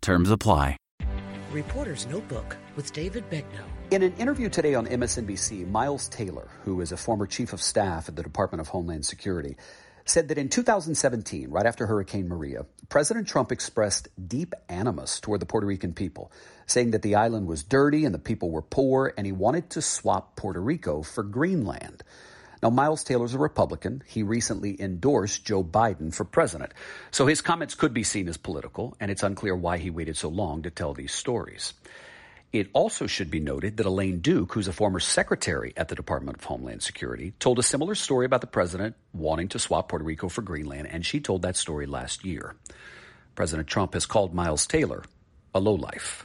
Terms apply. Reporter's Notebook with David Begnaud. In an interview today on MSNBC, Miles Taylor, who is a former chief of staff at the Department of Homeland Security, said that in 2017, right after Hurricane Maria, President Trump expressed deep animus toward the Puerto Rican people, saying that the island was dirty and the people were poor, and he wanted to swap Puerto Rico for Greenland. Now, Miles Taylor's a Republican. He recently endorsed Joe Biden for president. So his comments could be seen as political, and it's unclear why he waited so long to tell these stories. It also should be noted that Elaine Duke, who's a former secretary at the Department of Homeland Security, told a similar story about the president wanting to swap Puerto Rico for Greenland, and she told that story last year. President Trump has called Miles Taylor a lowlife.